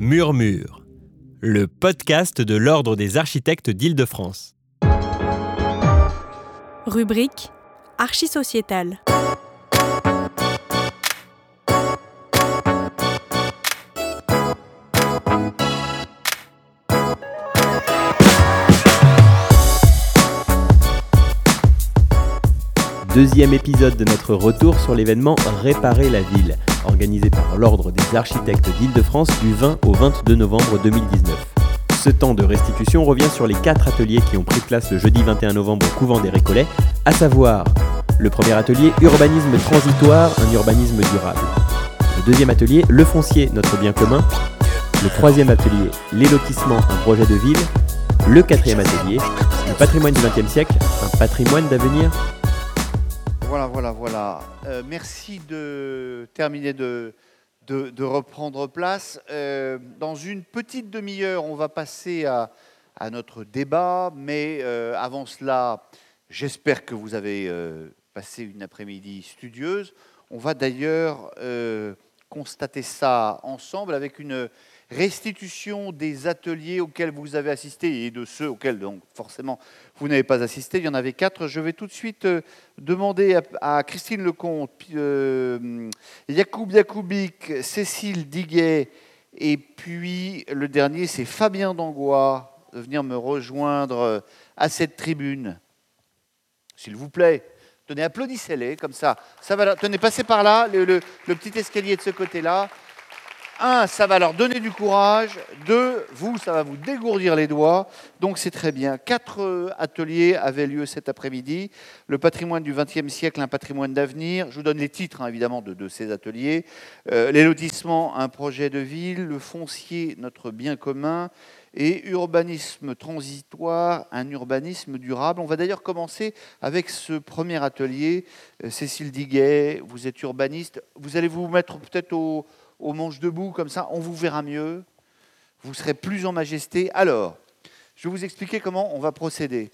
Murmure, le podcast de l'Ordre des architectes d'Île-de-France. Rubrique Archisociétale. Deuxième épisode de notre retour sur l'événement Réparer la ville, organisé par l'Ordre des architectes d'Île-de-France du 20 au 22 novembre 2019. Ce temps de restitution revient sur les quatre ateliers qui ont pris place le jeudi 21 novembre au couvent des Récollets, à savoir le premier atelier Urbanisme transitoire, un urbanisme durable. Le deuxième atelier Le foncier, notre bien commun. Le troisième atelier Les lotissements, un projet de ville. Le quatrième atelier Le patrimoine du XXe siècle, un patrimoine d'avenir. Voilà, voilà, voilà. Euh, merci de terminer de, reprendre place. Euh, dans une petite demi-heure, on va passer à, notre débat, mais euh, avant cela, j'espère que vous avez passé une après-midi studieuse. On va d'ailleurs constater ça ensemble avec une restitution des ateliers auxquels vous avez assisté et de ceux auxquels donc forcément vous n'avez pas assisté. Il y en avait quatre. Je vais tout de suite euh, demander à, Christine Lecomte, euh, Yacoub Yacoubik, Cécile Diguet et puis le dernier c'est Fabien Dangois de venir me rejoindre euh, à cette tribune. S'il vous plaît. Tenez, applaudissez-les comme ça. Ça va. Tenez, passez par là, le petit escalier de ce côté-là. Un, ça va leur donner du courage. Deux, vous, ça va vous dégourdir les doigts. Donc c'est très bien. Quatre euh, ateliers avaient lieu cet après-midi. Le patrimoine du XXe siècle, un patrimoine d'avenir. Je vous donne les titres, hein, évidemment, de, ces ateliers. Euh, les lotissements, un projet de ville. Le foncier, notre bien commun. Et urbanisme transitoire, un urbanisme durable. On va d'ailleurs commencer avec ce premier atelier. Euh, Cécile Diguet, vous êtes urbaniste. Vous allez vous mettre peut-être au, au manche debout, comme ça, on vous verra mieux. Vous serez plus en majesté. Alors, je vais vous expliquer comment on va procéder.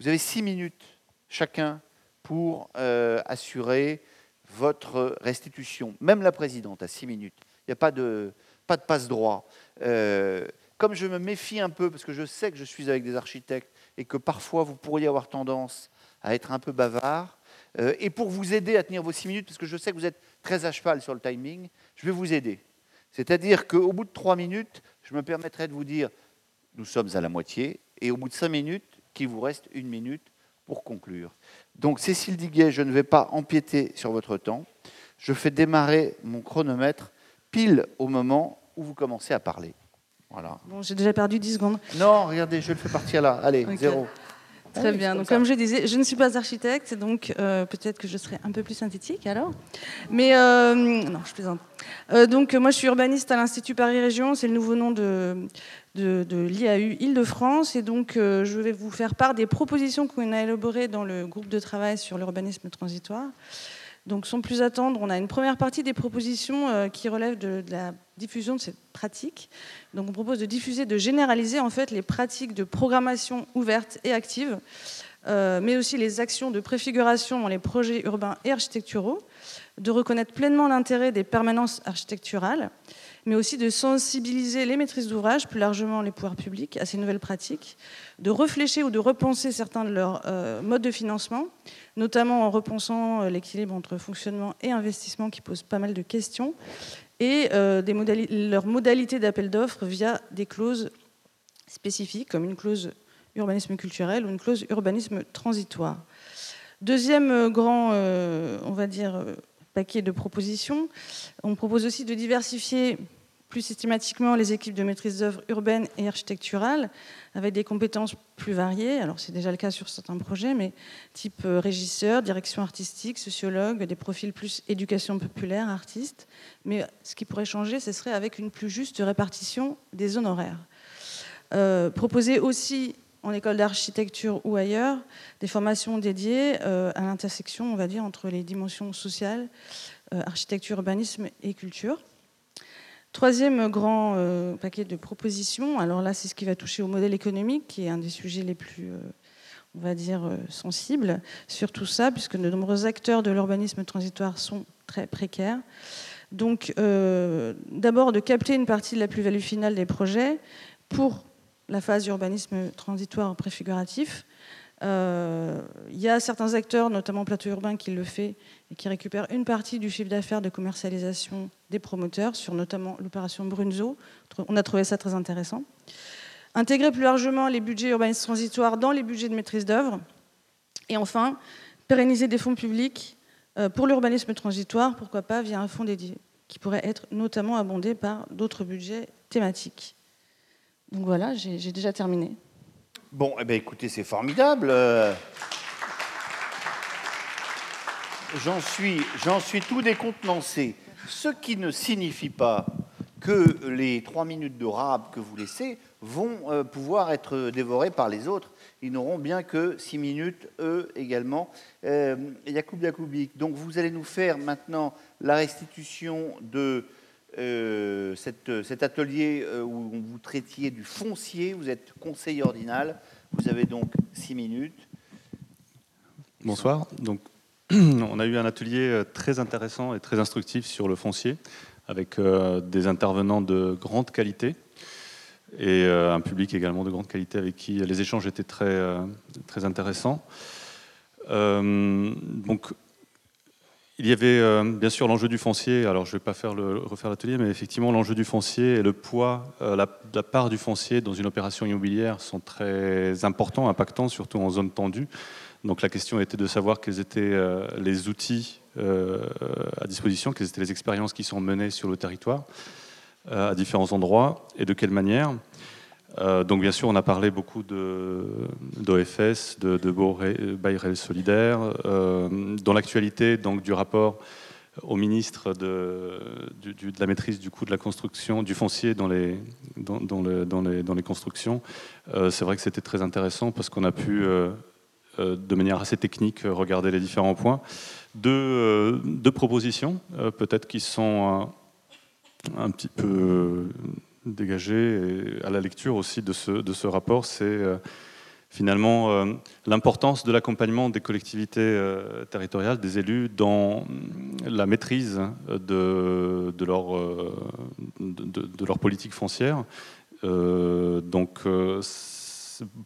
Vous avez six minutes chacun pour euh, assurer votre restitution. Même la présidente a six minutes. Il n'y a pas de, pas de passe-droit. Euh, comme je me méfie un peu, parce que je sais que je suis avec des architectes et que parfois vous pourriez avoir tendance à être un peu bavard, euh, et pour vous aider à tenir vos six minutes, parce que je sais que vous êtes très à cheval sur le timing, je vais vous aider. C'est-à-dire qu'au bout de trois minutes, je me permettrai de vous dire, nous sommes à la moitié, et au bout de cinq minutes, qu'il vous reste une minute pour conclure. Donc, Cécile Diguet, je ne vais pas empiéter sur votre temps. Je fais démarrer mon chronomètre pile au moment où vous commencez à parler. Voilà. Bon, j'ai déjà perdu 10 secondes. Non, regardez, je le fais partir là. Allez, zéro. Très oui, bien. Donc, comme comme je disais, je ne suis pas architecte, donc euh, peut-être que je serai un peu plus synthétique alors. Mais euh, non, je plaisante. Euh, donc, moi, je suis urbaniste à l'Institut Paris Région. C'est le nouveau nom de, de, de l'IAU Île-de-France. Et donc, je vais vous faire part des propositions qu'on a élaborées dans le groupe de travail sur l'urbanisme transitoire. Donc, sans plus attendre, on a une première partie des propositions euh, qui relèvent de, la diffusion de cette pratique. Donc, on propose de diffuser, de généraliser en fait les pratiques de programmation ouverte et active, euh, mais aussi les actions de préfiguration dans les projets urbains et architecturaux, de reconnaître pleinement l'intérêt des permanences architecturales, mais aussi de sensibiliser les maîtrises d'ouvrage, plus largement les pouvoirs publics, à ces nouvelles pratiques, de réfléchir ou de repenser certains de leurs euh, modes de financement, notamment en repensant euh, l'équilibre entre fonctionnement et investissement qui pose pas mal de questions, et euh, leurs modalités d'appel d'offres via des clauses spécifiques, comme une clause urbanisme culturel ou une clause urbanisme transitoire. Deuxième grand, on va dire, paquet de propositions, on propose aussi de diversifier plus systématiquement les équipes de maîtrise d'œuvre urbaine et architecturale avec des compétences plus variées. Alors c'est déjà le cas sur certains projets, mais type euh, régisseur, direction artistique, sociologue, des profils plus éducation populaire, artistes. Mais ce qui pourrait changer, ce serait avec une plus juste répartition des honoraires. Euh, proposer aussi en école d'architecture ou ailleurs des formations dédiées euh, à l'intersection, on va dire, entre les dimensions sociales, architecture, urbanisme et culture. Troisième grand euh, paquet de propositions, alors là c'est ce qui va toucher au modèle économique, qui est un des sujets les plus, euh, on va dire, euh, sensibles sur tout ça, puisque de nombreux acteurs de l'urbanisme transitoire sont très précaires. Donc, d'abord, de capter une partie de la plus-value finale des projets pour la phase d'urbanisme transitoire préfiguratif. Il y a certains acteurs, notamment Plateau Urbain, qui le fait et qui récupère une partie du chiffre d'affaires de commercialisation des promoteurs sur notamment l'opération Brunzo. On a trouvé ça très intéressant. Intégrer plus largement les budgets urbanistes transitoires dans les budgets de maîtrise d'œuvre. Et enfin, pérenniser des fonds publics euh, pour l'urbanisme transitoire, pourquoi pas via un fonds dédié, qui pourrait être notamment abondé par d'autres budgets thématiques. Donc voilà, j'ai déjà terminé. Bon, eh bien, écoutez, c'est formidable. Euh, j'en suis, tout décontenancé. Ce qui ne signifie pas que les trois minutes de rab que vous laissez vont euh, pouvoir être dévorées par les autres. Ils n'auront bien que six minutes, eux également. Euh, Yacoub donc vous allez nous faire maintenant la restitution de euh, cet atelier où vous traitiez du foncier. Vous êtes conseiller ordinal. Vous avez donc six minutes. Bonsoir. Donc, on a eu un atelier euh, très intéressant et très instructif sur le foncier, avec euh, des intervenants de grande qualité et euh, un public également de grande qualité avec qui les échanges étaient très, très intéressants. donc, il y avait bien sûr l'enjeu du foncier. Alors, je ne vais pas faire refaire l'atelier, mais effectivement, l'enjeu du foncier et le poids, la, la, part du foncier dans une opération immobilière sont très importants, impactants, surtout en zone tendue. Donc la question était de savoir quels étaient euh, les outils euh, à disposition, quelles étaient les expériences qui sont menées sur le territoire euh, à différents endroits et de quelle manière. Donc bien sûr, on a parlé beaucoup d'OFS, de, de, de bail réel solidaire. dans l'actualité du rapport au ministre de, la maîtrise du coût de la construction, du foncier dans les, dans, dans, les, dans les constructions, c'est vrai que c'était très intéressant parce qu'on a pu euh, de manière assez technique, euh, regarder les différents points. Deux, euh, propositions, peut-être qui sont un, petit peu dégagées à la lecture aussi de ce, de ce rapport, c'est finalement l'importance de l'accompagnement des collectivités territoriales, des élus, dans la maîtrise de, leur, de, politique foncière. donc,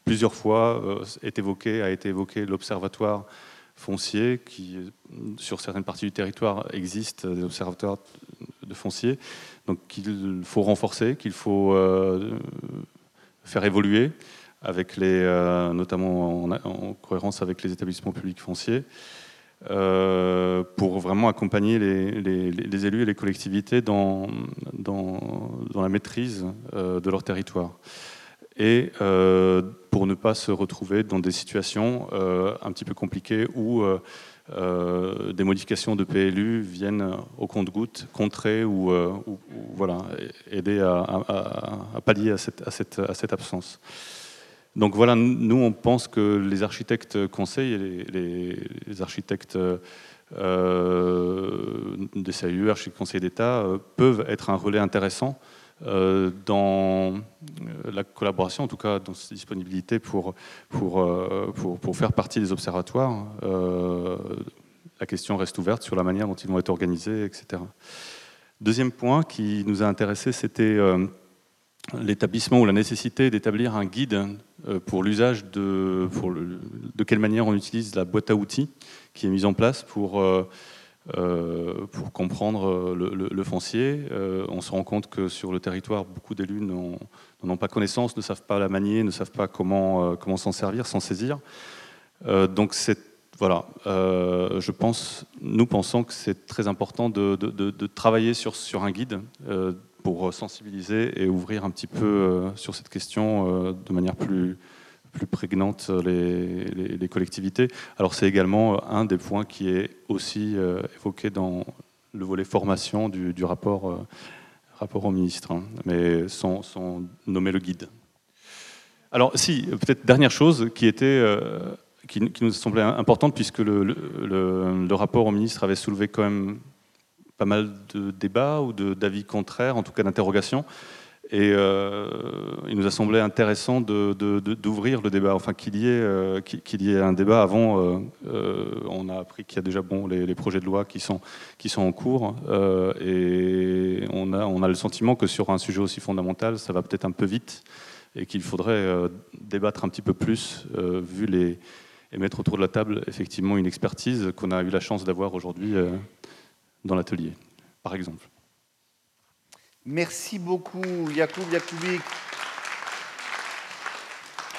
plusieurs fois euh, est évoqué, a été évoqué l'observatoire foncier qui, sur certaines parties du territoire, existe des observatoires de foncier, donc qu'il faut renforcer, qu'il faut euh, faire évoluer, avec les, euh, notamment en, cohérence avec les établissements publics fonciers, pour vraiment accompagner les, élus et les collectivités dans la maîtrise de leur territoire et euh, pour ne pas se retrouver dans des situations euh, un petit peu compliquées où euh, des modifications de PLU viennent au compte-goutte contrer ou, voilà, aider à, pallier à cette, absence. Donc voilà, nous on pense que les architectes conseils et les, architectes des CAU, architectes conseils d'État, peuvent être un relais intéressant dans euh, la collaboration, en tout cas dans cette disponibilité pour, pour, euh, pour, pour faire partie des observatoires. la question reste ouverte sur la manière dont ils vont être organisés, etc. Deuxième point qui nous a intéressé, c'était l'établissement ou la nécessité d'établir un guide pour l'usage de, pour de quelle manière on utilise la boîte à outils qui est mise en place pour euh, pour comprendre euh, le, foncier. Euh, on se rend compte que sur le territoire, beaucoup d'élus n'en ont pas connaissance, ne savent pas la manier, ne savent pas comment, comment s'en servir, s'en saisir. donc voilà, je pense, nous pensons que c'est très important de, de, travailler sur, sur un guide pour sensibiliser et ouvrir un petit peu sur cette question de manière plus, plus prégnante les, les, collectivités. Alors c'est également un des points qui est aussi euh, évoqué dans le volet formation du, rapport, euh, rapport au ministre, hein, mais sans, nommer le guide. Alors si, peut-être dernière chose qui était... Euh, qui, nous semblait importante puisque le, le, le, rapport au ministre avait soulevé quand même pas mal de débats ou d'avis contraires, en tout cas d'interrogations. Et euh, il nous a semblé intéressant d'ouvrir le débat, enfin qu'il y, ait, qu'il y ait un débat avant. on a appris qu'il y a déjà bon, les, projets de loi qui sont, qui sont en cours, et on a, on a le sentiment que sur un sujet aussi fondamental, ça va peut-être un peu vite, et qu'il faudrait débattre un petit peu plus, vu les, et mettre autour de la table effectivement une expertise qu'on a eu la chance d'avoir aujourd'hui dans l'atelier, par exemple. Merci beaucoup, Yacoub Yacoubik.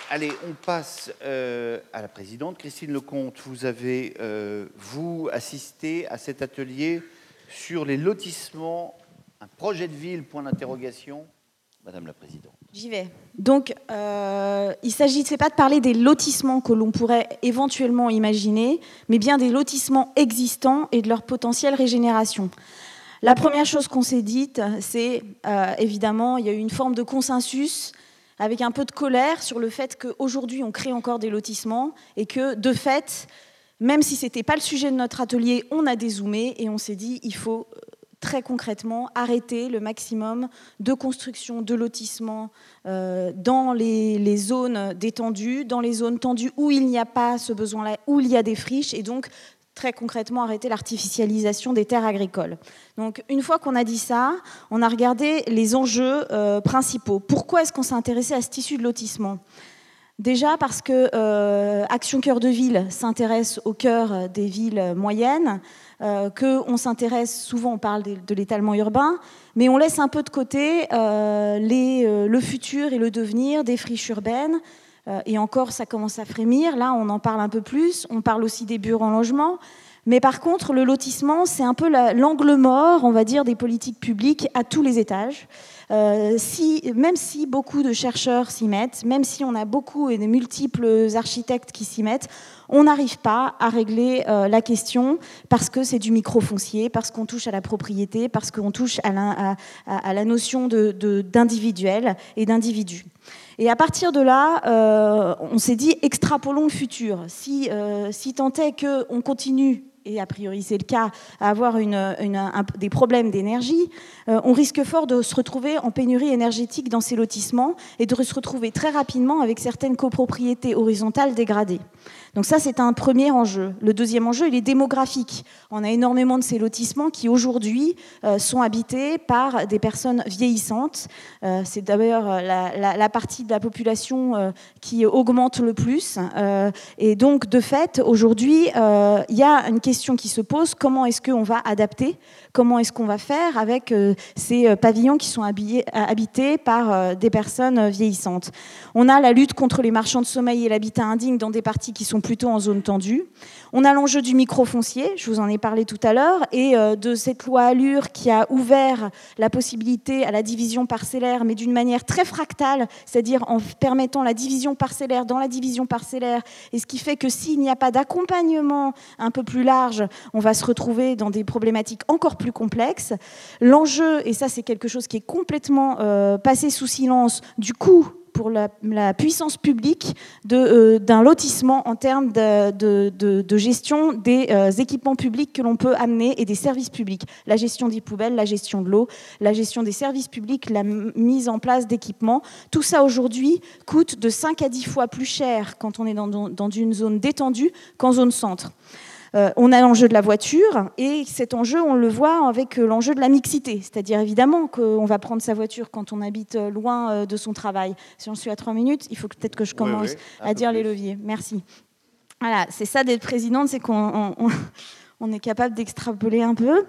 Allez, on passe euh, à la présidente. Christine Lecomte, vous avez, euh, vous, assisté à cet atelier sur les lotissements, un projet de ville, point d'interrogation. Madame la Présidente. J'y vais. Donc, euh, il ne s'agissait pas de parler des lotissements que l'on pourrait éventuellement imaginer, mais bien des lotissements existants et de leur potentielle régénération. La première chose qu'on s'est dite, c'est euh, évidemment, il y a eu une forme de consensus avec un peu de colère sur le fait qu'aujourd'hui, on crée encore des lotissements et que, de fait, même si ce n'était pas le sujet de notre atelier, on a dézoomé et on s'est dit, il faut euh, très concrètement arrêter le maximum de construction de lotissements euh, dans les, les, zones détendues, dans les zones tendues où il n'y a pas ce besoin-là, où il y a des friches, et donc très concrètement arrêter l'artificialisation des terres agricoles. Donc une fois qu'on a dit ça, on a regardé les enjeux euh, principaux. Pourquoi est-ce qu'on s'est intéressé à ce tissu de lotissement? Déjà parce que euh, Action Cœur de Ville s'intéresse au cœur des villes moyennes, euh, qu'on s'intéresse souvent, on parle de, l'étalement urbain, mais on laisse un peu de côté le futur et le devenir des friches urbaines, et encore, ça commence à frémir. Là, on en parle un peu plus. On parle aussi des bureaux en logement. Mais par contre, le lotissement, c'est un peu l'angle mort, on va dire, des politiques publiques à tous les étages. Euh, même si beaucoup de chercheurs s'y mettent, même si on a beaucoup et de multiples architectes qui s'y mettent, on n'arrive pas à régler euh, la question parce que c'est du micro-foncier, parce qu'on touche à la propriété, parce qu'on touche à la, notion d'individuel et d'individu. Et à partir de là, euh, on s'est dit extrapolons le futur. Si, euh, si tant est qu'on continue et a priori c'est le cas, à avoir des problèmes d'énergie, euh, on risque fort de se retrouver en pénurie énergétique dans ces lotissements et de se retrouver très rapidement avec certaines copropriétés horizontales dégradées. Donc ça, c'est un premier enjeu. Le deuxième enjeu, il est démographique. On a énormément de ces lotissements qui, aujourd'hui, euh, sont habités par des personnes vieillissantes. Euh, c'est d'ailleurs la, partie de la population euh, qui augmente le plus. et donc, de fait, aujourd'hui, il y a une question qui se pose. Comment est-ce qu'on va adapter? Comment est-ce qu'on va faire avec ces pavillons qui sont habités par des personnes vieillissantes? On a la lutte contre les marchands de sommeil et l'habitat indigne dans des parties qui sont plutôt en zone tendue. On a l'enjeu du microfoncier, je vous en ai parlé tout à l'heure, et euh, de cette loi Allure qui a ouvert la possibilité à la division parcellaire, mais d'une manière très fractale, c'est-à-dire en permettant la division parcellaire dans la division parcellaire, et ce qui fait que s'il n'y a pas d'accompagnement un peu plus large, on va se retrouver dans des problématiques encore plus complexes. L'enjeu, et ça c'est quelque chose qui est complètement euh, passé sous silence, du coup pour la, puissance publique euh, d'un lotissement en termes de, gestion des euh, équipements publics que l'on peut amener et des services publics. La gestion des poubelles, la gestion de l'eau, la gestion des services publics, la mise en place d'équipements. Tout ça aujourd'hui coûte de 5 à 10 fois plus cher quand on est dans, dans une zone détendue qu'en zone centre. Euh, on a l'enjeu de la voiture et cet enjeu, on le voit avec euh, l'enjeu de la mixité. C'est-à-dire évidemment qu'on va prendre sa voiture quand on habite euh, loin de son travail. Si on suis à trois minutes, il faut peut-être que je commence à dire les leviers. Merci. Voilà, c'est ça d'être présidente, c'est qu'on on est capable d'extrapoler un peu.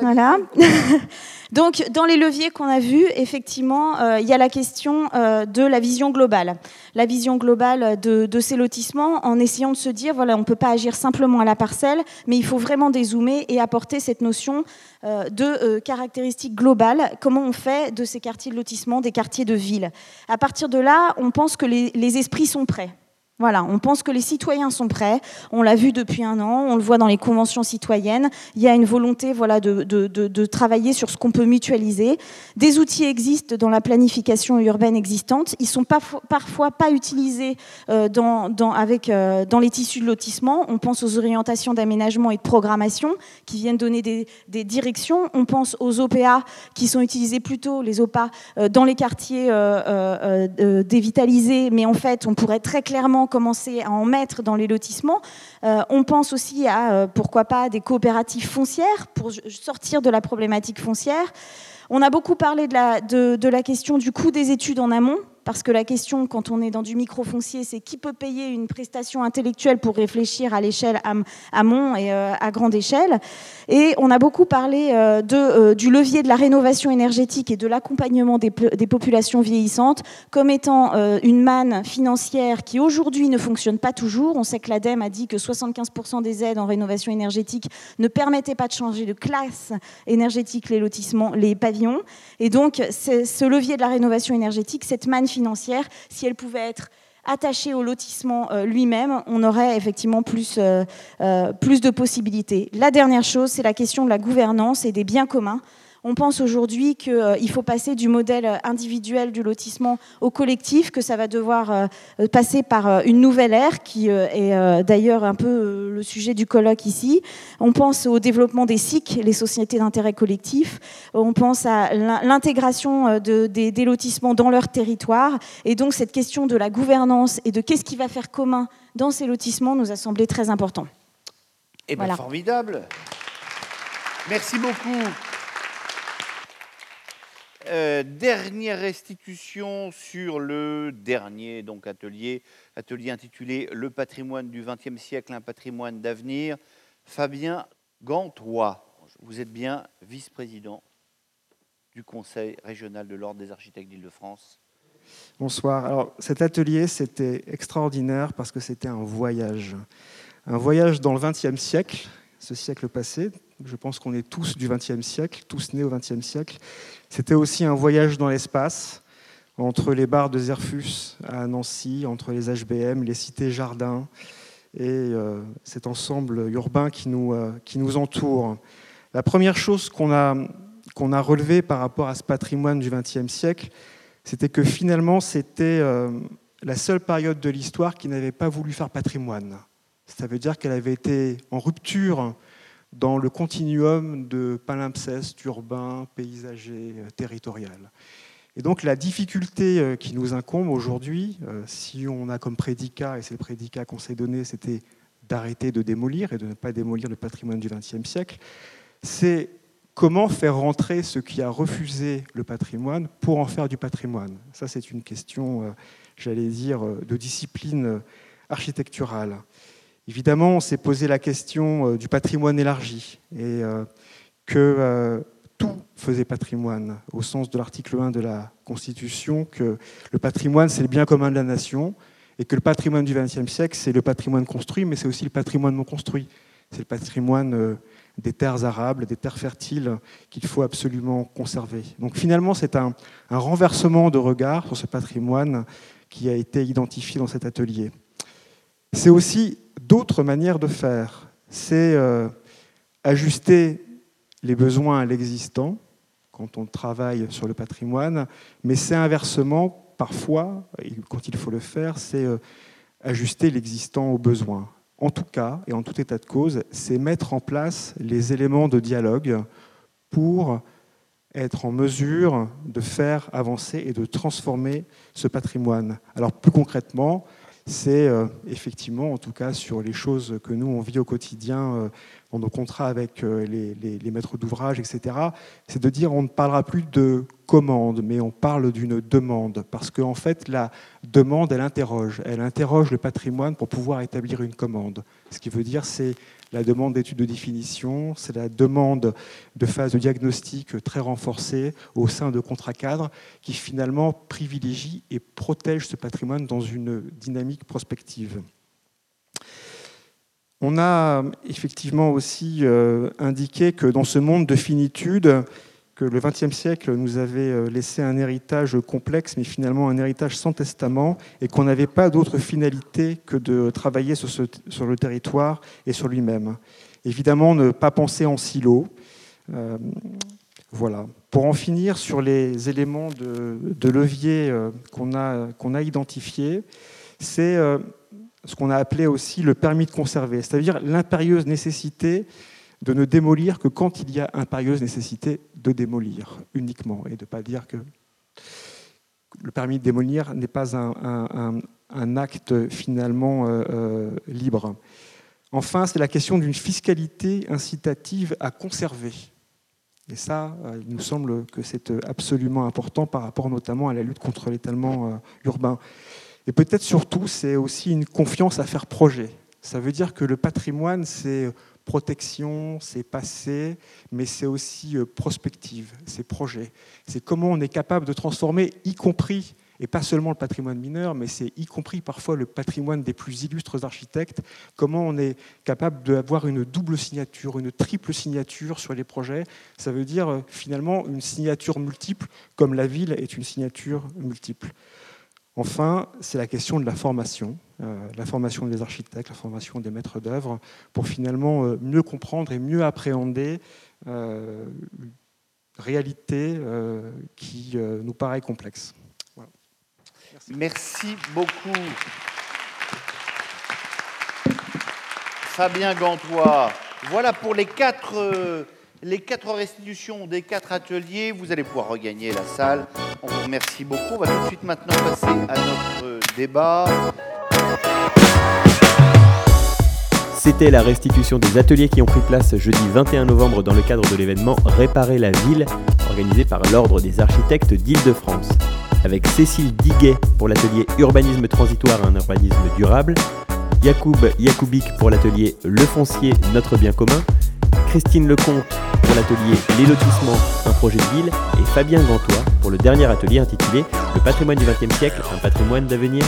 voilà. Donc, dans les leviers qu'on a vus, effectivement, euh, il y a la question euh, de la vision globale. La vision globale de, ces lotissements, en essayant de se dire, voilà, on ne peut pas agir simplement à la parcelle, mais il faut vraiment dézoomer et apporter cette notion euh, de caractéristiques globales. Comment on fait de ces quartiers de lotissement des quartiers de ville? À partir de là, on pense que les esprits sont prêts. Voilà, on pense que les citoyens sont prêts. On l'a vu depuis un an, on le voit dans les conventions citoyennes. Il y a une volonté voilà, de, travailler sur ce qu'on peut mutualiser. Des outils existent dans la planification urbaine existante. Ils sont parfois pas utilisés euh, euh, dans les tissus de lotissement. On pense aux orientations d'aménagement et de programmation qui viennent donner des, des, directions. On pense aux OPA qui sont utilisés plutôt, les OPA, euh, dans les quartiers dévitalisés. Mais en fait, on pourrait très clairement commencer à en mettre dans les lotissements. Euh, on pense aussi à, euh, pourquoi pas, des coopératives foncières pour sortir de la problématique foncière. On a beaucoup parlé de la, de la question du coût des études en amont parce que la question, quand on est dans du micro-foncier, c'est qui peut payer une prestation intellectuelle pour réfléchir à l'échelle amont et euh, à grande échelle. Et on a beaucoup parlé euh, euh, du levier de la rénovation énergétique et de l'accompagnement des, des, populations vieillissantes comme étant une manne financière qui aujourd'hui ne fonctionne pas toujours. On sait que l'ADEME a dit que 75% des aides en rénovation énergétique ne permettaient pas de changer de classe énergétique les lotissements, les pavillons. Et donc, ce levier de la rénovation énergétique, cette manne financière, si elle pouvait être attachée au lotissement euh, lui-même, on aurait effectivement euh, euh, plus de possibilités. La dernière chose, c'est la question de la gouvernance et des biens communs. On pense aujourd'hui qu'il euh, faut passer du modèle individuel du lotissement au collectif, que ça va devoir euh, passer par euh, une nouvelle ère, qui est d'ailleurs un peu le sujet du colloque ici. On pense au développement des SIC, les sociétés d'intérêt collectif. On pense à l'intégration des, lotissements dans leur territoire. Et donc cette question de la gouvernance et de qu'est-ce qui va faire commun dans ces lotissements nous a semblé très important. Eh bien, formidable. Merci beaucoup. Euh, dernière restitution sur le dernier donc atelier, atelier intitulé Le patrimoine du XXe siècle, un patrimoine d'avenir. Fabien Gantois, vous êtes bien vice-président du Conseil régional de l'Ordre des architectes d'Île-de-France. Bonsoir. Alors cet atelier, c'était extraordinaire parce que c'était un voyage. Un voyage dans le XXe siècle, ce siècle passé, je pense qu'on est tous du XXe siècle, tous nés au XXe siècle. C'était aussi un voyage dans l'espace, entre les bars de Zerfus à Nancy, entre les HBM, les cités jardins et euh, cet ensemble urbain qui nous, euh, qui nous entoure. La première chose qu'on a, qu'on a relevée par rapport à ce patrimoine du XXe siècle, c'était que finalement, c'était euh, la seule période de l'histoire qui n'avait pas voulu faire patrimoine. Ça veut dire qu'elle avait été en rupture dans le continuum de palimpseste urbain, paysager, euh, territorial. Et donc la difficulté euh, qui nous incombe aujourd'hui, euh, si on a comme prédicat, et c'est le prédicat qu'on s'est donné, c'était d'arrêter de démolir et de ne pas démolir le patrimoine du XXe siècle, c'est comment faire rentrer ce qui a refusé le patrimoine pour en faire du patrimoine. Ça, c'est une question, j'allais dire, de discipline architecturale. Évidemment, on s'est posé la question euh, du patrimoine élargi et euh, que euh, tout faisait patrimoine, au sens de l'article 1 de la Constitution, que le patrimoine, c'est le bien commun de la nation, et que le patrimoine du XXe siècle, c'est le patrimoine construit, mais c'est aussi le patrimoine non construit. C'est le patrimoine des terres arables, des terres fertiles qu'il faut absolument conserver. Donc finalement, c'est un, un renversement de regard sur ce patrimoine qui a été identifié dans cet atelier. C'est aussi d'autres manières de faire. C'est euh, ajuster les besoins à l'existant quand on travaille sur le patrimoine, mais c'est inversement, parfois, quand il faut le faire, c'est euh, ajuster l'existant aux besoins. En tout cas, et en tout état de cause, c'est mettre en place les éléments de dialogue pour être en mesure de faire avancer et de transformer ce patrimoine. Alors plus concrètement, c'est euh, effectivement, en tout cas sur les choses que nous, on vit au quotidien euh, dans nos contrats avec euh, les, maîtres d'ouvrage, etc., c'est de dire on ne parlera plus de commande, mais on parle d'une demande, parce qu'en fait, la demande, elle interroge. Elle interroge le patrimoine pour pouvoir établir une commande. Ce qui veut dire, c'est la demande d'études de définition, c'est la demande de phase de diagnostic très renforcée au sein de contrats cadres qui finalement privilégie et protège ce patrimoine dans une dynamique prospective. On a effectivement aussi euh, indiqué que dans ce monde de finitude, que le XXe siècle nous avait euh, laissé un héritage complexe, mais finalement un héritage sans testament, et qu'on n'avait pas d'autre finalité que de travailler sur, le territoire et sur lui-même. Évidemment, ne pas penser en silo. Euh, voilà. Pour en finir sur les éléments de, levier euh, qu'on a, qu'on a identifiés, c'est ce qu'on a appelé aussi le permis de conserver, c'est-à-dire l'impérieuse nécessité de ne démolir que quand il y a impérieuse nécessité de démolir uniquement, et de ne pas dire que le permis de démolir n'est pas un, acte finalement euh, euh, libre. Enfin, c'est la question d'une fiscalité incitative à conserver. Et ça, euh, il nous semble que c'est absolument important par rapport notamment à la lutte contre l'étalement urbain. Et peut-être surtout, c'est aussi une confiance à faire projet. Ça veut dire que le patrimoine, c'est protection, c'est passé, mais c'est aussi euh, prospective, c'est projet. C'est comment on est capable de transformer, y compris, et pas seulement le patrimoine mineur, mais c'est y compris parfois le patrimoine des plus illustres architectes, comment on est capable d'avoir une double signature, une triple signature sur les projets. Ça veut dire euh, finalement une signature multiple, comme la ville est une signature multiple. Enfin, c'est la question de la formation, euh, la formation des architectes, la formation des maîtres d'œuvre, pour finalement euh, mieux comprendre et mieux appréhender euh, une réalité qui nous paraît complexe. Merci. Merci beaucoup. Fabien Gantois. Voilà pour les quatre les quatre restitutions des quatre ateliers. Vous allez pouvoir regagner la salle. On vous remercie beaucoup. On va tout de suite maintenant passer à notre débat. C'était la restitution des ateliers qui ont pris place jeudi 21 novembre dans le cadre de l'événement Réparer la ville, organisé par l'Ordre des architectes d'Île-de-France. Avec Cécile Diguet pour l'atelier Urbanisme transitoire et un urbanisme durable, Yacoub Yacoubik pour l'atelier Le foncier, notre bien commun, Christine Lecomte pour l'atelier Les lotissements, un projet de ville, et Fabien Gantois pour le dernier atelier intitulé Le patrimoine du XXe siècle, un patrimoine d'avenir.